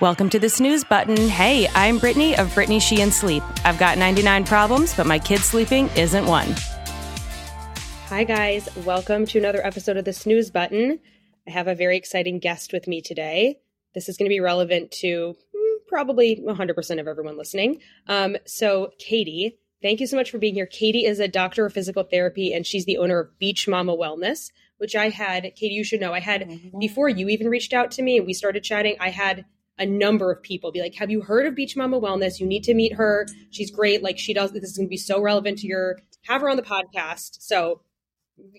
Welcome to the snooze button. Hey, I'm Brittany of Brittany Sheehan Sleep. I've got 99 problems, but my kid sleeping isn't one. Hi, guys. Welcome to another episode of the snooze button. I have a very exciting guest with me today. This is going to be relevant to hmm, probably 100% of everyone listening. Um, so, Katie, thank you so much for being here. Katie is a doctor of physical therapy, and she's the owner of Beach Mama Wellness, which I had, Katie, you should know, I had Mm-hmm. before you even reached out to me and we started chatting, I had a number of people be like, Have you heard of Beach Mama Wellness? You need to meet her. She's great. Like, she does, this is going to be so relevant to your, have her on the podcast. So,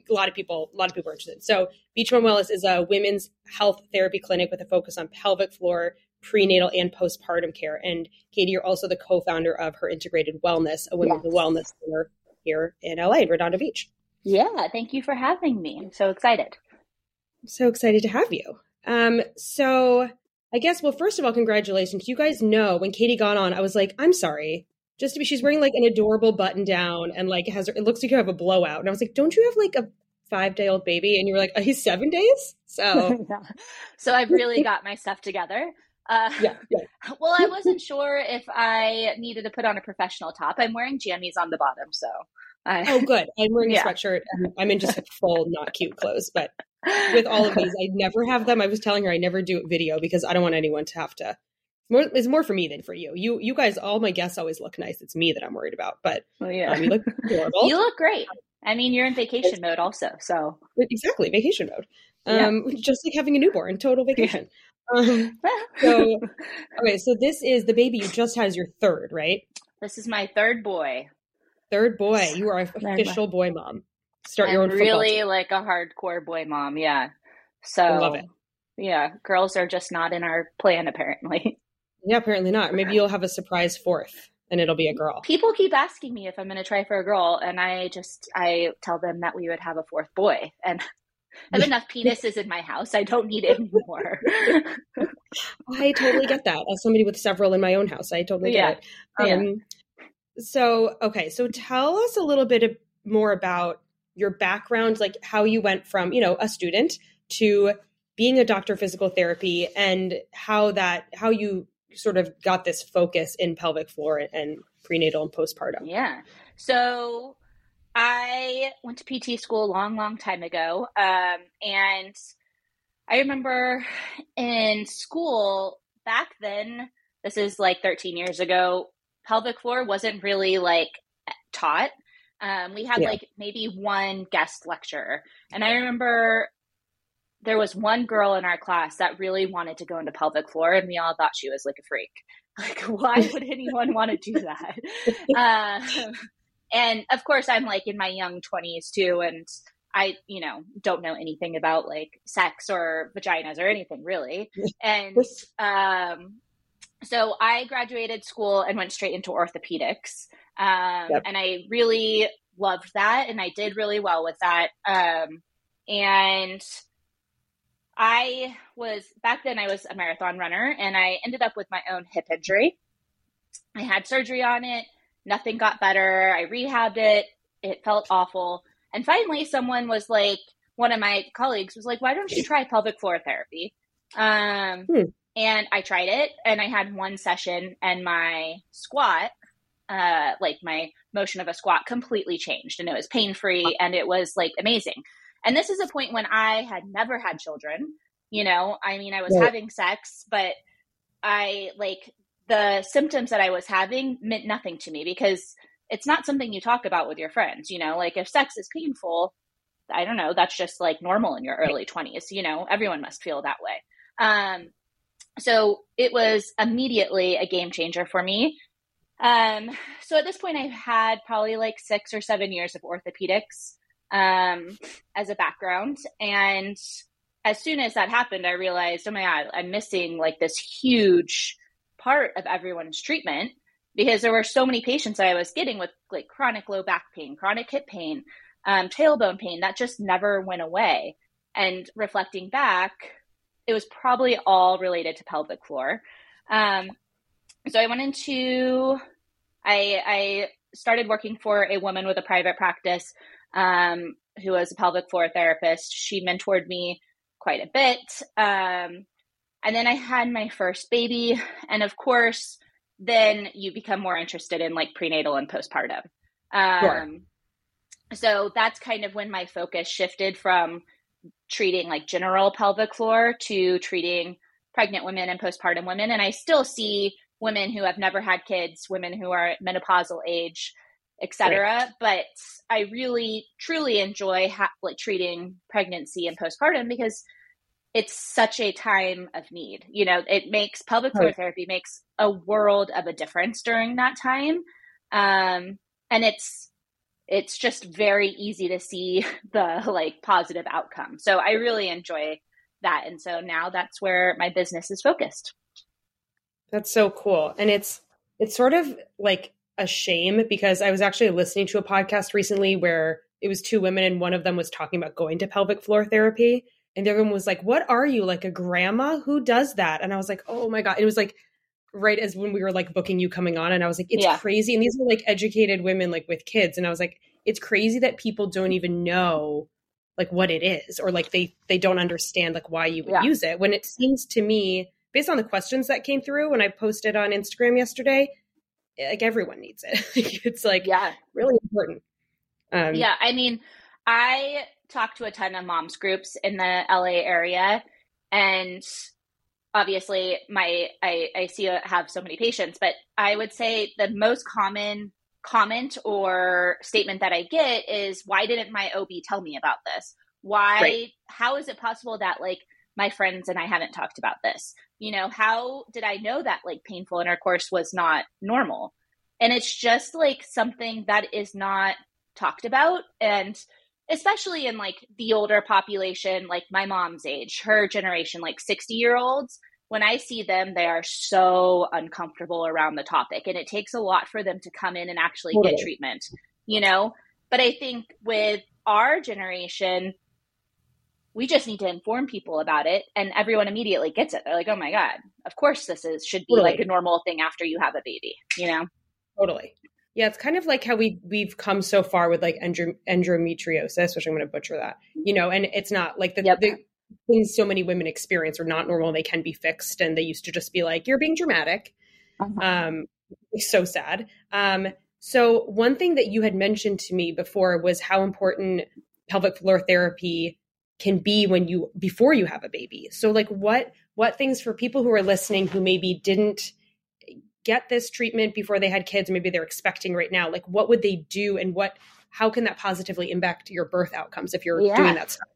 a lot of people, a lot of people are interested. So, Beach Mama Wellness is a women's health therapy clinic with a focus on pelvic floor, prenatal, and postpartum care. And Katie, you're also the co founder of Her Integrated Wellness, a women's Yes. wellness center here in LA, Redondo Beach. Yeah, thank you for having me. I'm so excited. I'm so excited to have you. Um, so I guess, well, first of all, congratulations. You guys know when Katie got on, I was like, I'm sorry. Just to be, she's wearing like an adorable button down and like has, it looks like you have a blowout. And I was like, don't you have like a five day old baby? And you were like, oh, he's seven days? So Yeah. So I've really got my stuff together. Uh, yeah, yeah. Well, I wasn't sure if I needed to put on a professional top. I'm wearing jammies on the bottom, so. I, Oh, good. I'm wearing Yeah. a sweatshirt. I'm in just full, not cute clothes. But with all of these, I never have them. I was telling her I never do video because I don't want anyone to have to. More, it's more for me than for you. You, you guys, all my guests always look nice. It's me that I'm worried about. But Well, yeah. um, you look adorable. You look great. I mean, you're in vacation mode also, so. exactly vacation mode. Yeah. Um, just like having a newborn, total vacation. Um, so okay, so this is the baby you just had is your third, right? this is my third boy. Third boy. You are boy. official boy mom. Start I'm your own really team. like a hardcore boy mom, yeah. So, love it. yeah, girls are just not in our plan apparently. Yeah, apparently not. Maybe you'll have a surprise fourth, and it'll be a girl. people keep asking me if I'm going to try for a girl, and I just I tell them that we would have a fourth boy, and I have enough penises in my house. I don't need any more. I totally get that. As somebody with several in my own house, I totally Yeah. get it. Um, So, okay, so tell us a little bit more about your background, like how you went from, you know, a student to being a doctor of physical therapy, and how that how you sort of got this focus in pelvic floor and prenatal and postpartum. yeah. So I went to PT school a long, long time ago, um, and I remember in school back then. This is like 13 years ago. Pelvic floor wasn't really like taught. Um, we had Yeah. like maybe one guest lecturer, and I remember there was one girl in our class that really wanted to go into pelvic floor, and we all thought she was like a freak. Like, why would anyone want to do that? Um, and of course, I'm like in my young 20s too, and I, you know, don't know anything about like sex or vaginas or anything really. And um, so I graduated school and went straight into orthopedics. Um, Yep. And I really loved that, and I did really well with that. Um, and I was back then I was a marathon runner and I ended up with my own hip injury. I had surgery on it, nothing got better. I rehabbed it. It felt awful. And finally someone was like one of my colleagues was like, "Why don't you try pelvic floor therapy?" Um Hmm. and I tried it and I had one session and my squat uh like my motion of a squat completely changed and it was pain-free and it was like amazing. And this is a point when I had never had children. You know, I mean, I was Right. having sex, but I like the symptoms that I was having meant nothing to me because it's not something you talk about with your friends. You know, like if sex is painful, I don't know, that's just like normal in your early 20s. You know, everyone must feel that way. Um, so it was immediately a game changer for me. Um, so at this point, I've had probably like six or seven years of orthopedics um, as a background. And as soon as that happened, I realized, oh my God, I'm missing like this huge part of everyone's treatment because there were so many patients I was getting with like chronic low back pain, chronic hip pain, um, tailbone pain that just never went away. And reflecting back, it was probably all related to pelvic floor. Um, so I went into, I, I started working for a woman with a private practice um, who was a pelvic floor therapist. She mentored me quite a bit. Um, and then I had my first baby. And of course, then you become more interested in like prenatal and postpartum. Um, sure. So that's kind of when my focus shifted from treating like general pelvic floor to treating pregnant women and postpartum women. And I still see women who have never had kids, women who are at menopausal age, etc. Right. But I really truly enjoy ha- like treating pregnancy and postpartum because it's such a time of need. You know, it makes pelvic floor right. therapy makes a world of a difference during that time. Um, and it's it's just very easy to see the like positive outcome. So I really enjoy that. And so now that's where my business is focused. That's so cool. And it's it's sort of like a shame because I was actually listening to a podcast recently where it was two women and one of them was talking about going to pelvic floor therapy and the other one was like, "What are you like a grandma? Who does that?" And I was like, "Oh my god!" It was like right as when we were like booking you coming on, and I was like, "It's yeah. crazy." And these are like educated women like with kids, and I was like, "It's crazy that people don't even know like what it is, or like they they don't understand like why you would yeah. use it." When it seems to me, based on the questions that came through when I posted on Instagram yesterday, like everyone needs it. it's like yeah, really important. Um, yeah, I mean, I talk to a ton of moms groups in the LA area, and obviously, my I I see have so many patients, but I would say the most common comment or statement that I get is, "Why didn't my OB tell me about this? Why? Right. How is it possible that like?" My friends and I haven't talked about this. You know, how did I know that like painful intercourse was not normal? And it's just like something that is not talked about. And especially in like the older population, like my mom's age, her generation, like 60 year olds, when I see them, they are so uncomfortable around the topic. And it takes a lot for them to come in and actually totally. get treatment, you know? But I think with our generation, we just need to inform people about it and everyone immediately gets it. They're like, oh my God, of course this is should be totally. like a normal thing after you have a baby, you know? Totally. Yeah, it's kind of like how we we've come so far with like endometriosis, which I'm going to butcher that, you know, and it's not like the, yep. the things so many women experience are not normal. They can be fixed, and they used to just be like, "You're being dramatic." Uh-huh. Um, so sad. Um, so one thing that you had mentioned to me before was how important pelvic floor therapy can be when you before you have a baby. So like what what things for people who are listening who maybe didn't get this treatment before they had kids maybe they're expecting right now like what would they do and what how can that positively impact your birth outcomes if you're yeah. doing that stuff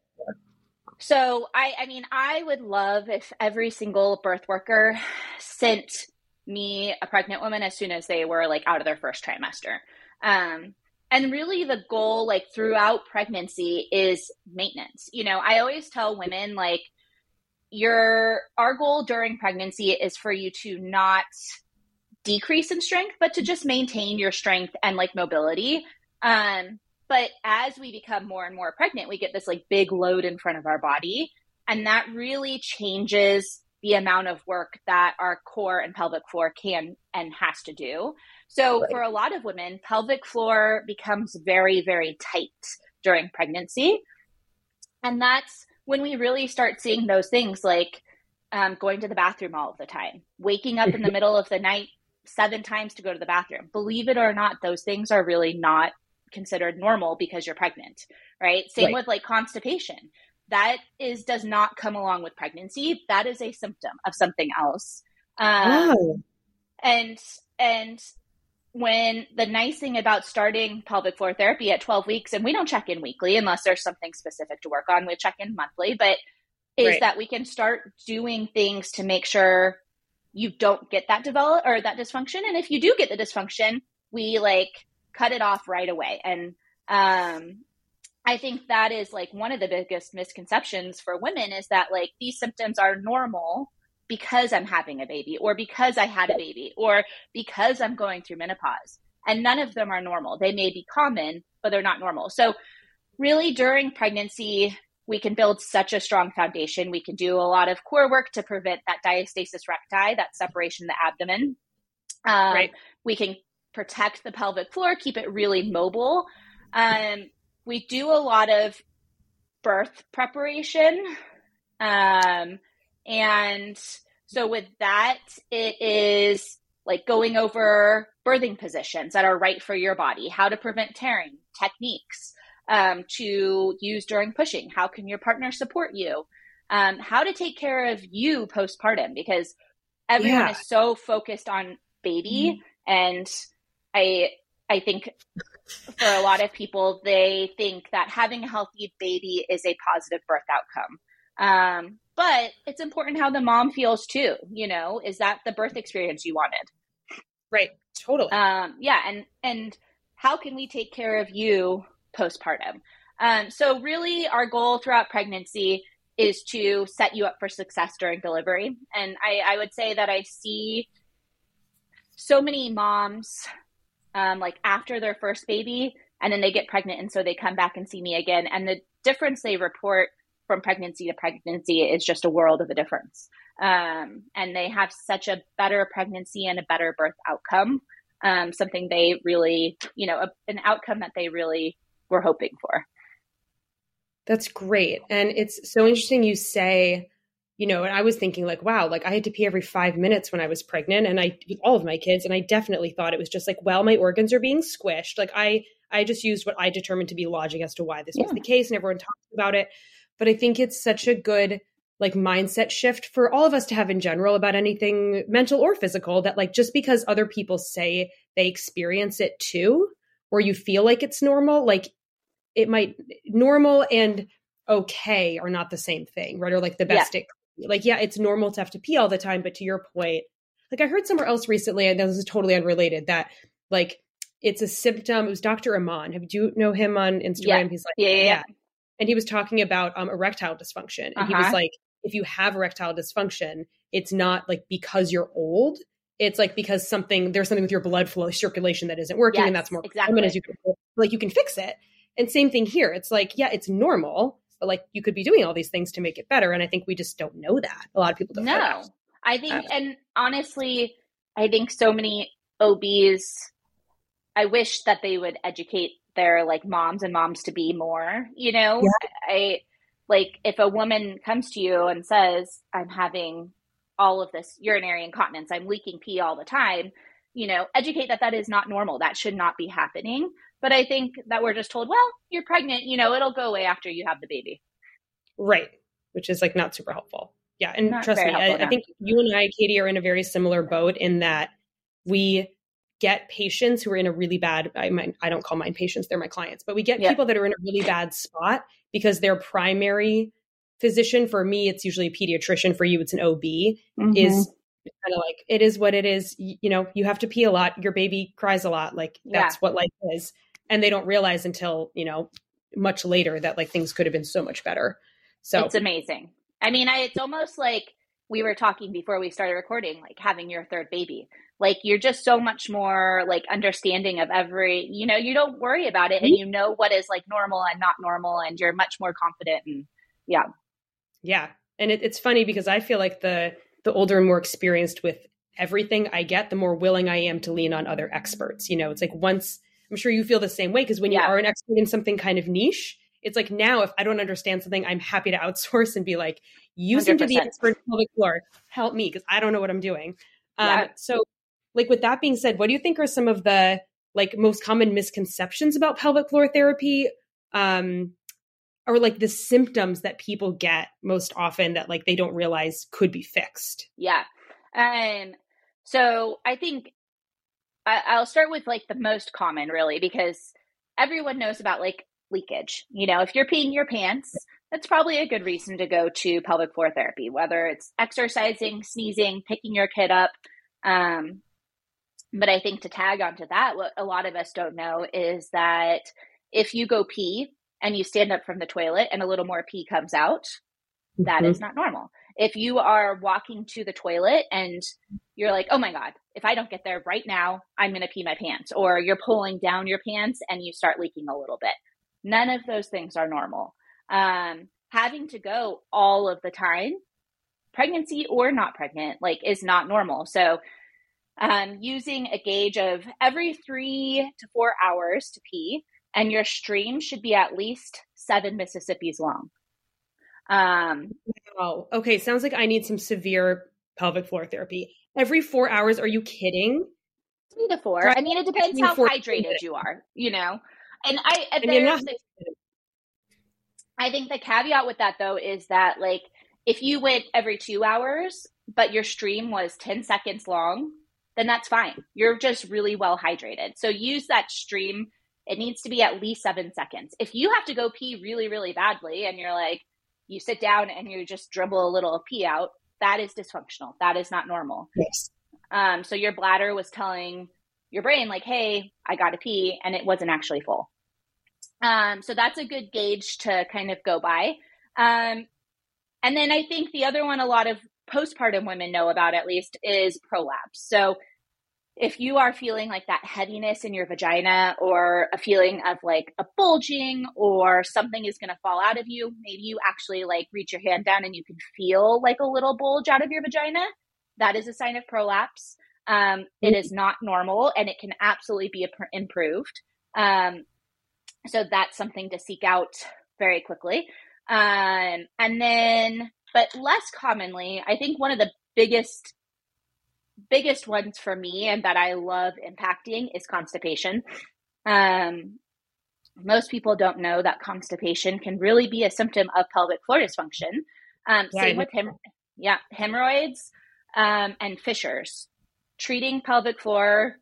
so i i mean i would love if every single birth worker sent me a pregnant woman as soon as they were like out of their first trimester um and really the goal like throughout pregnancy is maintenance you know i always tell women like your our goal during pregnancy is for you to not decrease in strength, but to just maintain your strength and like mobility. Um, but as we become more and more pregnant, we get this like big load in front of our body. And that really changes the amount of work that our core and pelvic floor can and has to do. So right. for a lot of women, pelvic floor becomes very, very tight during pregnancy. And that's when we really start seeing those things like um, going to the bathroom all of the time, waking up in the middle of the night seven times to go to the bathroom. Believe it or not, those things are really not considered normal because you're pregnant, right? Same right. with like constipation. That is does not come along with pregnancy. That is a symptom of something else. Um, oh. And and when the nice thing about starting pelvic floor therapy at 12 weeks, and we don't check in weekly unless there's something specific to work on, we check in monthly, but is right. that we can start doing things to make sure you don't get that develop or that dysfunction and if you do get the dysfunction we like cut it off right away and um i think that is like one of the biggest misconceptions for women is that like these symptoms are normal because i'm having a baby or because i had a baby or because i'm going through menopause and none of them are normal they may be common but they're not normal so really during pregnancy we can build such a strong foundation. We can do a lot of core work to prevent that diastasis recti, that separation of the abdomen. Um, right. We can protect the pelvic floor, keep it really mobile. Um, we do a lot of birth preparation. Um, and so with that, it is like going over birthing positions that are right for your body, how to prevent tearing, techniques um, to use during pushing, how can your partner support you, um, how to take care of you postpartum, because everyone yeah. is so focused on baby, mm-hmm. and I I think for a lot of people they think that having a healthy baby is a positive birth outcome. Um, but it's important how the mom feels too. You know, is that the birth experience you wanted? Right. Totally. Um, yeah, and and how can we take care of you postpartum? Um, so really, our goal throughout pregnancy is to set you up for success during delivery. And I, I would say that I see so many moms um, like after their first baby and then they get pregnant and so they come back and see me again and the difference they report from pregnancy to pregnancy is just a world of a difference. Um, and they have such a better pregnancy and a better birth outcome. Um, something they really, you know, a, an outcome that they really were hoping for. That's great. And it's so interesting you say, you know, and I was thinking like, wow, like I had to pee every five minutes when I was pregnant and I with all of my kids. And I definitely thought it was just like, well, my organs are being squished. Like I I just used what I determined to be logic as to why this yeah. was the case and everyone talks about it but I think it's such a good like mindset shift for all of us to have in general about anything mental or physical that like just because other people say they experience it too or you feel like it's normal like it might normal and okay are not the same thing right or like the best yeah. it like yeah it's normal to have to pee all the time but to your point like i heard somewhere else recently and this is totally unrelated that like it's a symptom it was dr aman have you know him on instagram? Yeah. he's like yeah, yeah, yeah and he was talking about um, erectile dysfunction and uh-huh. he was uh-huh. like if you have erectile dysfunction it's not like because you're old it's like because something there's something with your blood flow circulation that isn't working yes, and that's more exactly. common as you can like you can fix it and same thing here it's like yeah it's normal but like you could be doing all these things to make it better and i think we just don't know that a lot of people don't no i think and honestly i think so many obs i wish that they would educate their like moms and moms to be more, you know? Yeah. I like if a woman comes to you and says, I'm having all of this urinary incontinence, I'm leaking pee all the time, you know, educate that that is not normal. That should not be happening. But I think that we're just told, well, you're pregnant, you know, it'll go away after you have the baby. Right. Which is like not super helpful. Yeah. And not trust me, I. I think you and I, Katie, are in a very similar boat in that we get patients who are in a really bad I, might, I don't call mine patients they're my clients but we get people that are in a really bad spot because their primary physician for me it's usually a pediatrician for you it's an ob mm-hmm. is kind of like it is what it is you, you, know you have to pee a lot your baby cries a lot like that's yeah. what life is and they don't realize until you know much later that like things could have been so much better so it's amazing i mean I, it's almost like we were talking before we started recording like having your third baby like you're just so much more like understanding of every you know you don't worry about it and mm-hmm. you know what is like normal and not normal and you're much more confident and yeah yeah and it, it's funny because i feel like the the older and more experienced with everything i get the more willing i am to lean on other experts you know it's like once i'm sure you feel the same way because when you yeah. are an expert in something kind of niche it's like now if i don't understand something i'm happy to outsource and be like you seem to be expert in pelvic floor help me because i don't know what i'm doing um, yeah. so like with that being said, what do you think are some of the like most common misconceptions about pelvic floor therapy? Um, or like the symptoms that people get most often that like they don't realize could be fixed? Yeah. Um, so I think I, I'll start with like the most common really because everyone knows about like leakage. You know, if you're peeing your pants, that's probably a good reason to go to pelvic floor therapy, whether it's exercising, sneezing, picking your kid up. Um, but I think to tag onto that, what a lot of us don't know is that if you go pee and you stand up from the toilet and a little more pee comes out, mm-hmm. that is not normal. If you are walking to the toilet and you're like, oh my God, if I don't get there right now, I'm going to pee my pants, or you're pulling down your pants and you start leaking a little bit. None of those things are normal. Um, having to go all of the time, pregnancy or not pregnant, like is not normal. So um, using a gauge of every three to four hours to pee, and your stream should be at least seven Mississippis long. Um, oh, okay. Sounds like I need some severe pelvic floor therapy every four hours. Are you kidding? Three to four. I mean, it depends how hydrated you are, you know. And I, and there's, I think the caveat with that though is that like if you went every two hours, but your stream was 10 seconds long, then that's fine. You're just really well hydrated. So use that stream. It needs to be at least seven seconds. If you have to go pee really, really badly and you're like, you sit down and you just dribble a little pee out, that is dysfunctional. That is not normal. Yes. Um, so your bladder was telling your brain, like, hey, I got to pee, and it wasn't actually full. Um, so that's a good gauge to kind of go by. Um, and then I think the other one a lot of postpartum women know about at least is prolapse. So if you are feeling like that heaviness in your vagina or a feeling of like a bulging or something is going to fall out of you, maybe you actually like reach your hand down and you can feel like a little bulge out of your vagina. That is a sign of prolapse. Um, it is not normal and it can absolutely be improved. Um, so that's something to seek out very quickly. Um, and then, but less commonly, I think one of the biggest biggest ones for me and that I love impacting is constipation. Um, most people don't know that constipation can really be a symptom of pelvic floor dysfunction. Um, yeah, same with him, yeah, hemorrhoids um, and fissures. Treating pelvic floor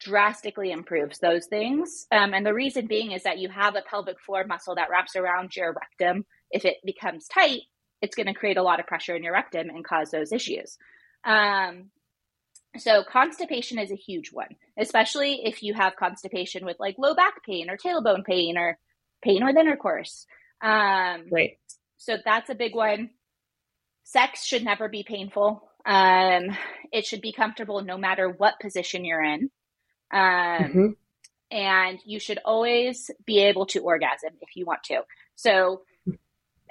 drastically improves those things. Um, and the reason being is that you have a pelvic floor muscle that wraps around your rectum. If it becomes tight, it's going to create a lot of pressure in your rectum and cause those issues. Um, so constipation is a huge one, especially if you have constipation with like low back pain or tailbone pain or pain with intercourse. Um, right. So that's a big one. Sex should never be painful. Um, it should be comfortable no matter what position you're in. Um, mm-hmm. And you should always be able to orgasm if you want to. So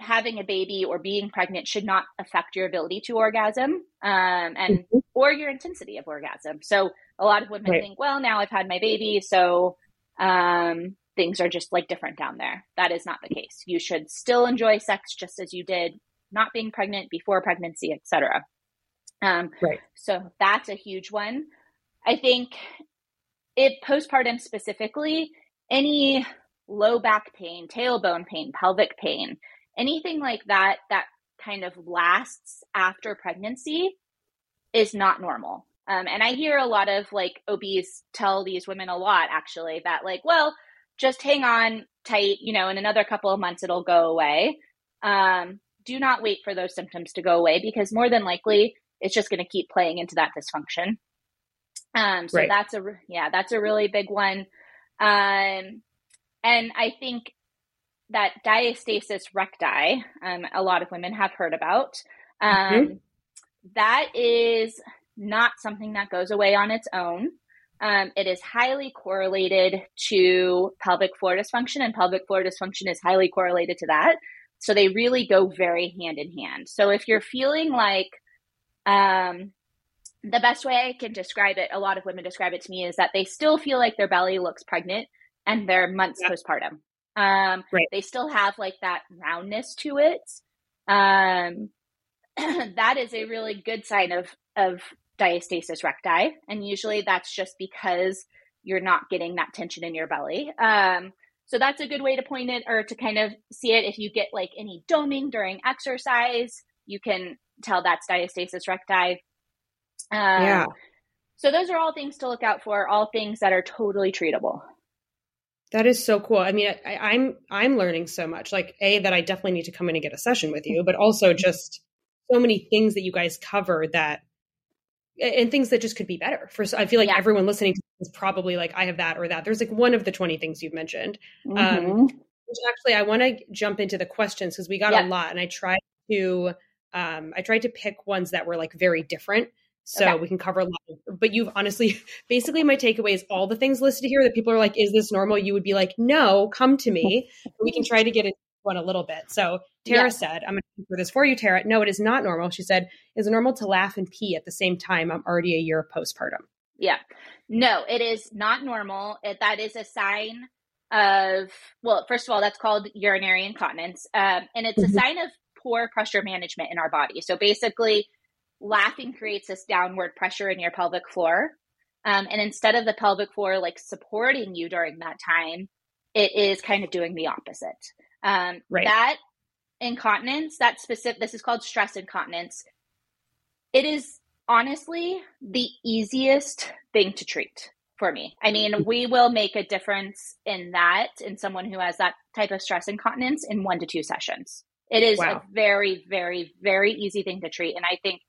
having a baby or being pregnant should not affect your ability to orgasm um, and mm-hmm. or your intensity of orgasm. So a lot of women right. think, well, now I've had my baby, so um, things are just like different down there. That is not the case. You should still enjoy sex just as you did not being pregnant before pregnancy, etc. Um, right. So that's a huge one. I think it postpartum specifically, any low back pain, tailbone pain, pelvic pain, anything like that that kind of lasts after pregnancy is not normal. Um, and I hear a lot of like OBs tell these women a lot actually that like, well, just hang on tight, you know, in another couple of months it'll go away. Um, do not wait for those symptoms to go away because more than likely it's just going to keep playing into that dysfunction. Um, so right. that's a yeah, that's a really big one. Um, and I think that diastasis recti, um, a lot of women have heard about. Um, mm-hmm. that is not something that goes away on its own. Um, it is highly correlated to pelvic floor dysfunction, and pelvic floor dysfunction is highly correlated to that. So they really go very hand in hand. So if you're feeling like, um, the best way I can describe it, a lot of women describe it to me, is that they still feel like their belly looks pregnant and they're months yeah. postpartum. Um, right. They still have like that roundness to it. Um, that is a really good sign of of diastasis recti, and usually that's just because you're not getting that tension in your belly. Um, so that's a good way to point it or to kind of see it. If you get like any doming during exercise, you can tell that's diastasis recti. Um, yeah. So those are all things to look out for. All things that are totally treatable. That is so cool. I mean, I, I'm I'm learning so much. Like a that I definitely need to come in and get a session with you, but also mm-hmm. just so many things that you guys cover that and things that just could be better. For I feel like yeah. everyone listening is probably like I have that or that. There's like one of the 20 things you've mentioned. Um, mm-hmm. Um, which actually I want to jump into the questions because we got yeah. a lot, and I tried to um, I tried to pick ones that were like very different so okay. we can cover a lot. Of, but you've honestly, basically, my takeaway is all the things listed here that people are like, "Is this normal?" You would be like, "No, come to me." we can try to get it one a little bit. So Tara yes. said, "I'm going to do this for you, Tara." No, it is not normal. She said, "Is it normal to laugh and pee at the same time?" I'm already a year postpartum. Yeah, no, it is not normal. It, that is a sign of well, first of all, that's called urinary incontinence, um, and it's mm-hmm. a sign of poor pressure management in our body. So basically, laughing creates this downward pressure in your pelvic floor. Um, and instead of the pelvic floor like supporting you during that time, it is kind of doing the opposite. Um, right. That incontinence, that specific, this is called stress incontinence. It is honestly the easiest thing to treat for me. I mean, we will make a difference in that in someone who has that type of stress incontinence in one to two sessions. It is wow. a very, very, very easy thing to treat. And I think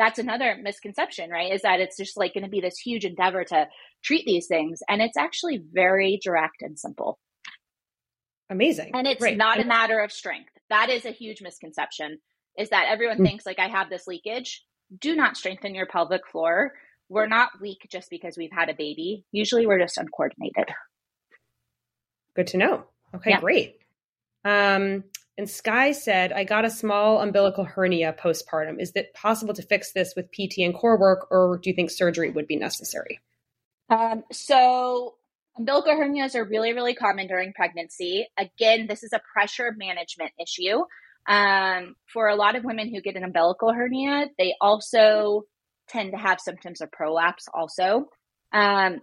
that's another misconception, right? Is that it's just like going to be this huge endeavor to treat these things. And it's actually very direct and simple. Amazing. And it's not a matter of strength. That is a huge misconception is that everyone mm-hmm. thinks like I have this leakage. Do not strengthen your pelvic floor. We're not weak just because we've had a baby. Usually we're just uncoordinated. Good to know. Okay, yeah. great. Um, and Sky said, I got a small umbilical hernia postpartum. Is it possible to fix this with PT and core work, or do you think surgery would be necessary? Um, so, umbilical hernias are really, really common during pregnancy. Again, this is a pressure management issue. Um, for a lot of women who get an umbilical hernia, they also tend to have symptoms of prolapse, also. Um,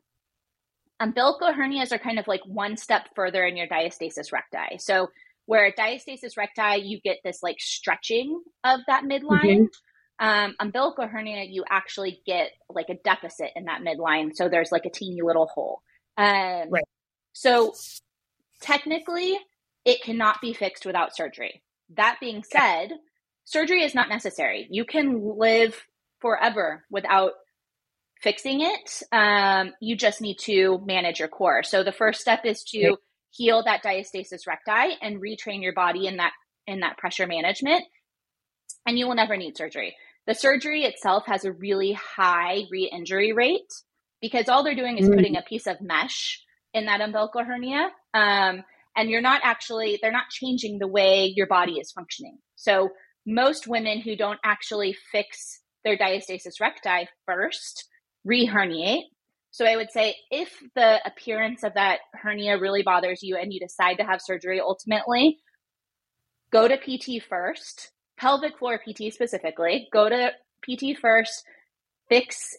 umbilical hernias are kind of like one step further in your diastasis recti. So, where diastasis recti, you get this like stretching of that midline. Mm-hmm. Um, umbilical hernia, you actually get like a deficit in that midline. So there's like a teeny little hole. Um, right. So technically, it cannot be fixed without surgery. That being said, surgery is not necessary. You can live forever without fixing it. Um, you just need to manage your core. So the first step is to heal that diastasis recti and retrain your body in that in that pressure management and you will never need surgery the surgery itself has a really high re-injury rate because all they're doing is mm. putting a piece of mesh in that umbilical hernia um, and you're not actually they're not changing the way your body is functioning so most women who don't actually fix their diastasis recti first re-herniate so I would say if the appearance of that hernia really bothers you and you decide to have surgery ultimately, go to PT first, pelvic floor PT specifically. Go to PT first, fix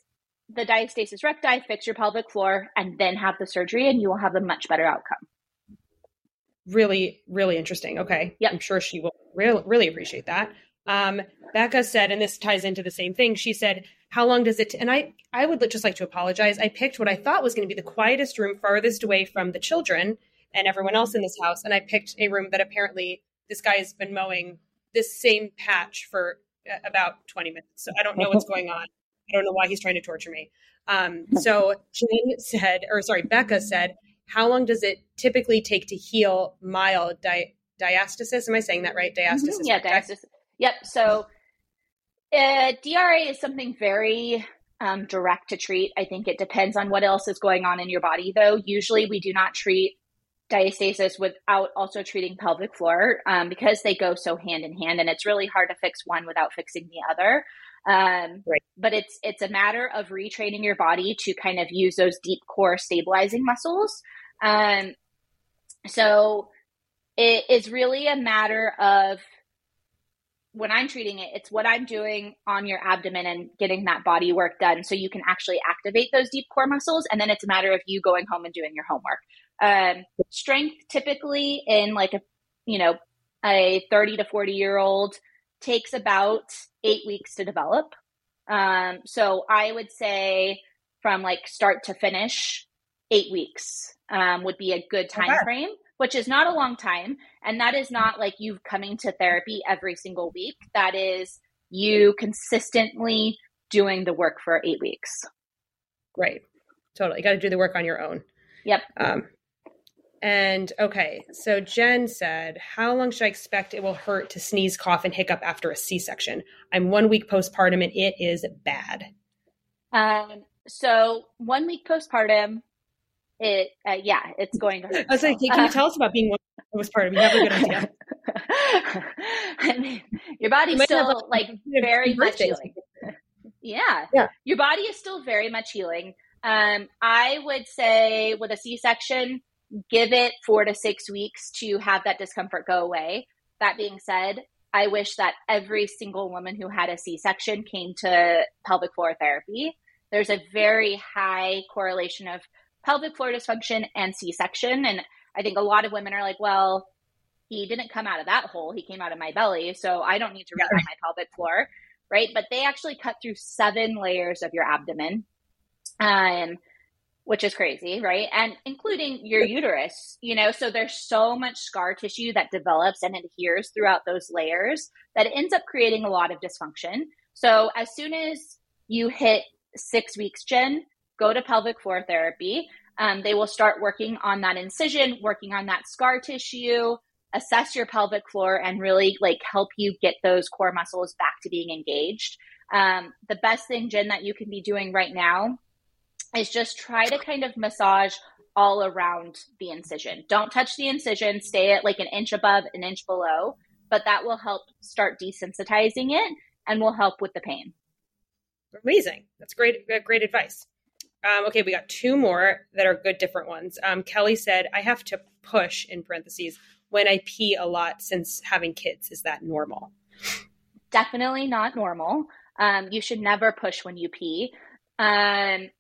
the diastasis recti, fix your pelvic floor, and then have the surgery, and you will have a much better outcome. Really, really interesting. Okay. Yeah. I'm sure she will really, really appreciate that. Um, Becca said, and this ties into the same thing. She said, "How long does it?" T-? And I, I would just like to apologize. I picked what I thought was going to be the quietest room, farthest away from the children and everyone else in this house, and I picked a room that apparently this guy has been mowing this same patch for uh, about 20 minutes. So I don't know what's going on. I don't know why he's trying to torture me. Um, so Jen said, or sorry, Becca said, "How long does it typically take to heal mild di- diastasis?" Am I saying that right? Diastasis. Mm-hmm. Yeah, diastasis. Yep. So uh, DRA is something very um, direct to treat. I think it depends on what else is going on in your body, though. Usually, we do not treat diastasis without also treating pelvic floor um, because they go so hand in hand, and it's really hard to fix one without fixing the other. Um, right. But it's it's a matter of retraining your body to kind of use those deep core stabilizing muscles. Um, so it is really a matter of when I'm treating it, it's what I'm doing on your abdomen and getting that body work done so you can actually activate those deep core muscles. And then it's a matter of you going home and doing your homework. Um, strength typically in like a, you know, a 30 to 40 year old takes about eight weeks to develop. Um, so I would say from like start to finish, eight weeks um, would be a good time okay. frame which is not a long time. And that is not like you coming to therapy every single week. That is you consistently doing the work for eight weeks. Right. Totally. You got to do the work on your own. Yep. Um, and okay, so Jen said, How long should I expect it will hurt to sneeze, cough, and hiccup after a C section? I'm one week postpartum and it is bad. Um, so, one week postpartum, it uh, yeah, it's going to hurt. I was like, can you tell us about being one was part of You have a good idea. I mean, your body's still like very much healing. yeah. Yeah. Your body is still very much healing. Um, I would say with a C-section, give it four to six weeks to have that discomfort go away. That being said, I wish that every single woman who had a C section came to pelvic floor therapy. There's a very high correlation of pelvic floor dysfunction and C section. And I think a lot of women are like, well, he didn't come out of that hole. He came out of my belly. So I don't need to on my pelvic floor. Right. But they actually cut through seven layers of your abdomen. Um, which is crazy, right? And including your uterus, you know, so there's so much scar tissue that develops and adheres throughout those layers that it ends up creating a lot of dysfunction. So as soon as you hit six weeks, Jen, go to pelvic floor therapy. Um, they will start working on that incision, working on that scar tissue, assess your pelvic floor, and really like help you get those core muscles back to being engaged. Um, the best thing, Jen, that you can be doing right now is just try to kind of massage all around the incision. Don't touch the incision, stay at like an inch above, an inch below, but that will help start desensitizing it and will help with the pain. Amazing. That's great great advice. Um, okay, we got two more that are good different ones. Um, Kelly said, I have to push in parentheses when I pee a lot since having kids. Is that normal? Definitely not normal. Um, you should never push when you pee. Um,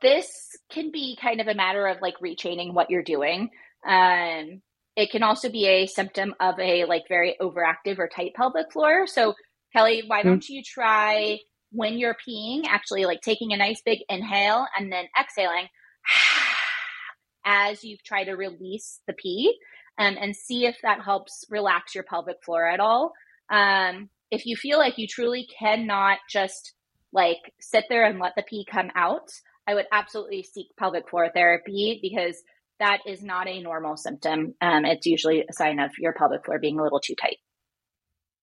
this can be kind of a matter of like retraining what you're doing. Um, it can also be a symptom of a like very overactive or tight pelvic floor. So, Kelly, why hmm. don't you try when you're peeing, actually like taking a nice big inhale and then exhaling as you try to release the pee um, and see if that helps relax your pelvic floor at all. Um, if you feel like you truly cannot just like sit there and let the pee come out, I would absolutely seek pelvic floor therapy because that is not a normal symptom. Um, it's usually a sign of your pelvic floor being a little too tight.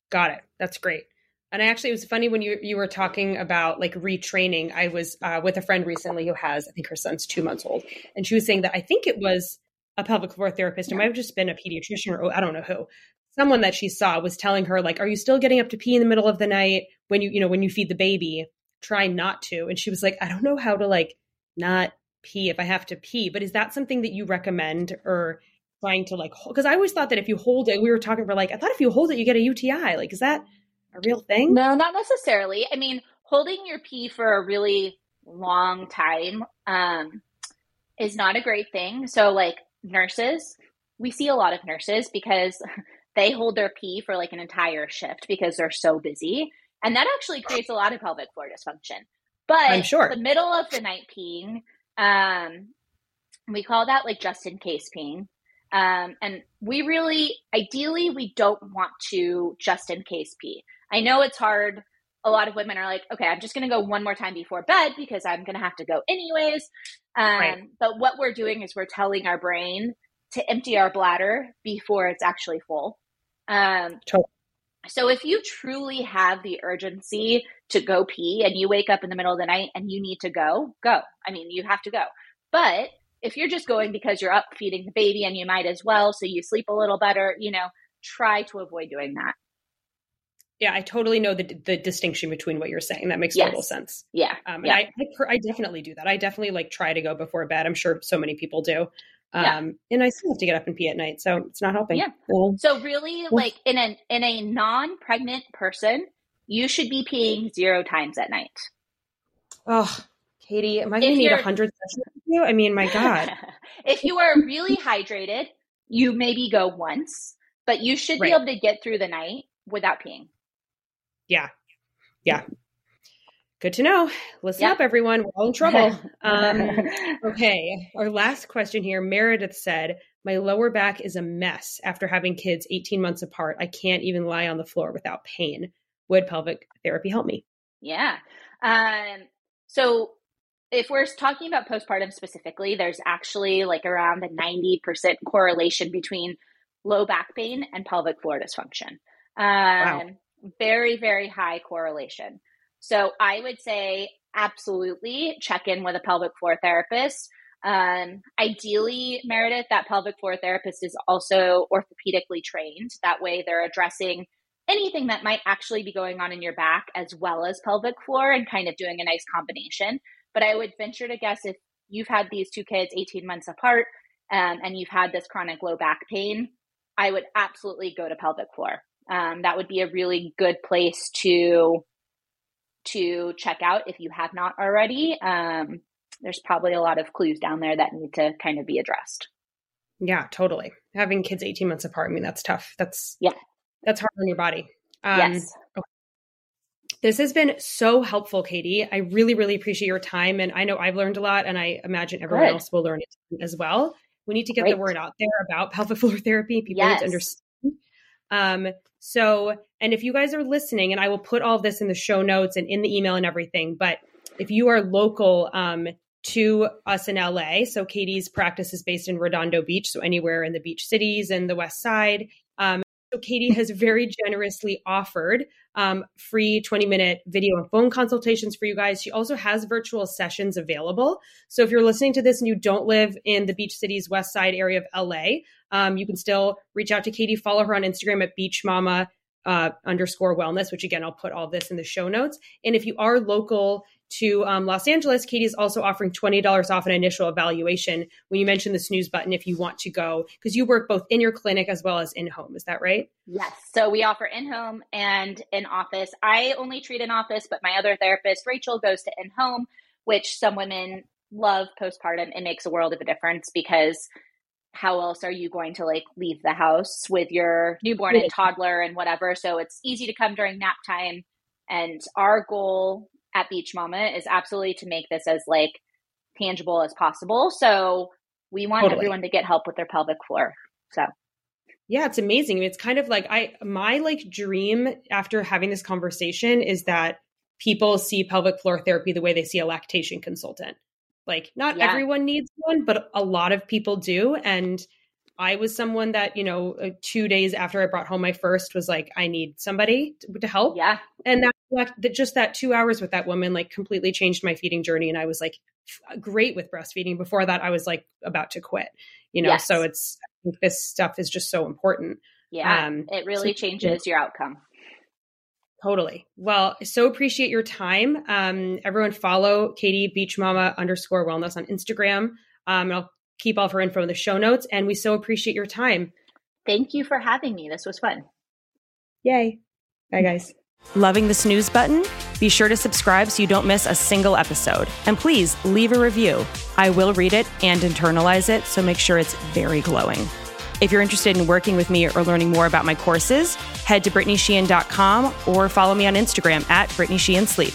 Got it. That's great. And I actually, it was funny when you you were talking about like retraining. I was uh, with a friend recently who has, I think her son's two months old, and she was saying that I think it was a pelvic floor therapist. It might have just been a pediatrician or I don't know who. Someone that she saw was telling her like, "Are you still getting up to pee in the middle of the night when you you know when you feed the baby?" try not to. And she was like, I don't know how to like not pee if I have to pee. But is that something that you recommend or trying to like because I always thought that if you hold it, we were talking for like I thought if you hold it, you get a UTI. Like, is that a real thing? No, not necessarily. I mean, holding your pee for a really long time um, is not a great thing. So, like nurses, we see a lot of nurses because they hold their pee for like an entire shift because they're so busy. And that actually creates a lot of pelvic floor dysfunction. But I'm sure the middle of the night peeing, um, we call that like just in case peeing. Um, and we really, ideally, we don't want to just in case pee. I know it's hard. A lot of women are like, okay, I'm just going to go one more time before bed because I'm going to have to go anyways. Um, right. But what we're doing is we're telling our brain to empty our bladder before it's actually full. Um, totally. So if you truly have the urgency to go pee and you wake up in the middle of the night and you need to go, go. I mean, you have to go. But if you're just going because you're up feeding the baby and you might as well, so you sleep a little better, you know, try to avoid doing that. Yeah, I totally know the the distinction between what you're saying. That makes yes. total sense. Yeah, um, yeah. I, I, I definitely do that. I definitely like try to go before bed. I'm sure so many people do. Yeah. Um, and I still have to get up and pee at night, so it's not helping. Yeah. so really, like in an in a non-pregnant person, you should be peeing zero times at night. Oh, Katie, am I going to need a hundred sessions with you? I mean, my God. if you are really hydrated, you maybe go once, but you should right. be able to get through the night without peeing. Yeah. Yeah. Good to know. Listen yep. up, everyone. We're all in trouble. um, okay. Our last question here Meredith said, My lower back is a mess after having kids 18 months apart. I can't even lie on the floor without pain. Would pelvic therapy help me? Yeah. Um, so, if we're talking about postpartum specifically, there's actually like around a 90% correlation between low back pain and pelvic floor dysfunction. Um, wow. Very, very high correlation. So I would say absolutely check in with a pelvic floor therapist. Um, ideally, Meredith, that pelvic floor therapist is also orthopedically trained. That way, they're addressing anything that might actually be going on in your back as well as pelvic floor and kind of doing a nice combination. But I would venture to guess if you've had these two kids 18 months apart um, and you've had this chronic low back pain, I would absolutely go to pelvic floor um, that would be a really good place to to check out if you have not already. Um, there's probably a lot of clues down there that need to kind of be addressed. Yeah, totally. Having kids 18 months apart, I mean, that's tough. That's yeah, that's hard on your body. Um, yes. Okay. This has been so helpful, Katie. I really, really appreciate your time. And I know I've learned a lot, and I imagine everyone Good. else will learn it as well. We need to get Great. the word out there about pelvic floor therapy. People yes. need to understand. Um, so, and if you guys are listening, and I will put all this in the show notes and in the email and everything, but if you are local um, to us in LA, so Katie's practice is based in Redondo Beach, so anywhere in the beach cities and the West Side. Um, so Katie has very generously offered um, free 20 minute video and phone consultations for you guys. She also has virtual sessions available. So if you're listening to this and you don't live in the Beach Cities West Side area of LA, um, you can still reach out to Katie. Follow her on Instagram at Beach Mama uh, underscore wellness, which again, I'll put all this in the show notes. And if you are local to um, Los Angeles, Katie is also offering $20 off an initial evaluation when you mention the snooze button if you want to go, because you work both in your clinic as well as in home. Is that right? Yes. So we offer in home and in office. I only treat in office, but my other therapist, Rachel, goes to in home, which some women love postpartum. It makes a world of a difference because how else are you going to like leave the house with your newborn and toddler and whatever? So it's easy to come during nap time. And our goal at Beach Mama is absolutely to make this as like tangible as possible. So we want totally. everyone to get help with their pelvic floor. So yeah, it's amazing. It's kind of like I my like dream after having this conversation is that people see pelvic floor therapy the way they see a lactation consultant. Like not yeah. everyone needs one, but a lot of people do and I was someone that, you know, uh, 2 days after I brought home my first was like I need somebody to, to help. Yeah. And that that just that two hours with that woman like completely changed my feeding journey and i was like great with breastfeeding before that i was like about to quit you know yes. so it's this stuff is just so important yeah um, it really so, changes your outcome totally. Well so appreciate your time. Um, everyone follow katie beach mama underscore wellness on instagram. Um, i'll keep all of her info in the show notes. And we so appreciate your time. Thank you for having me. This was fun. Yay. Bye guys. Loving the snooze button? Be sure to subscribe so you don't miss a single episode. And please leave a review. I will read it and internalize it, so make sure it's very glowing. If you're interested in working with me or learning more about my courses, head to BrittanySheehan.com or follow me on Instagram at Brittany Sheehan Sleep.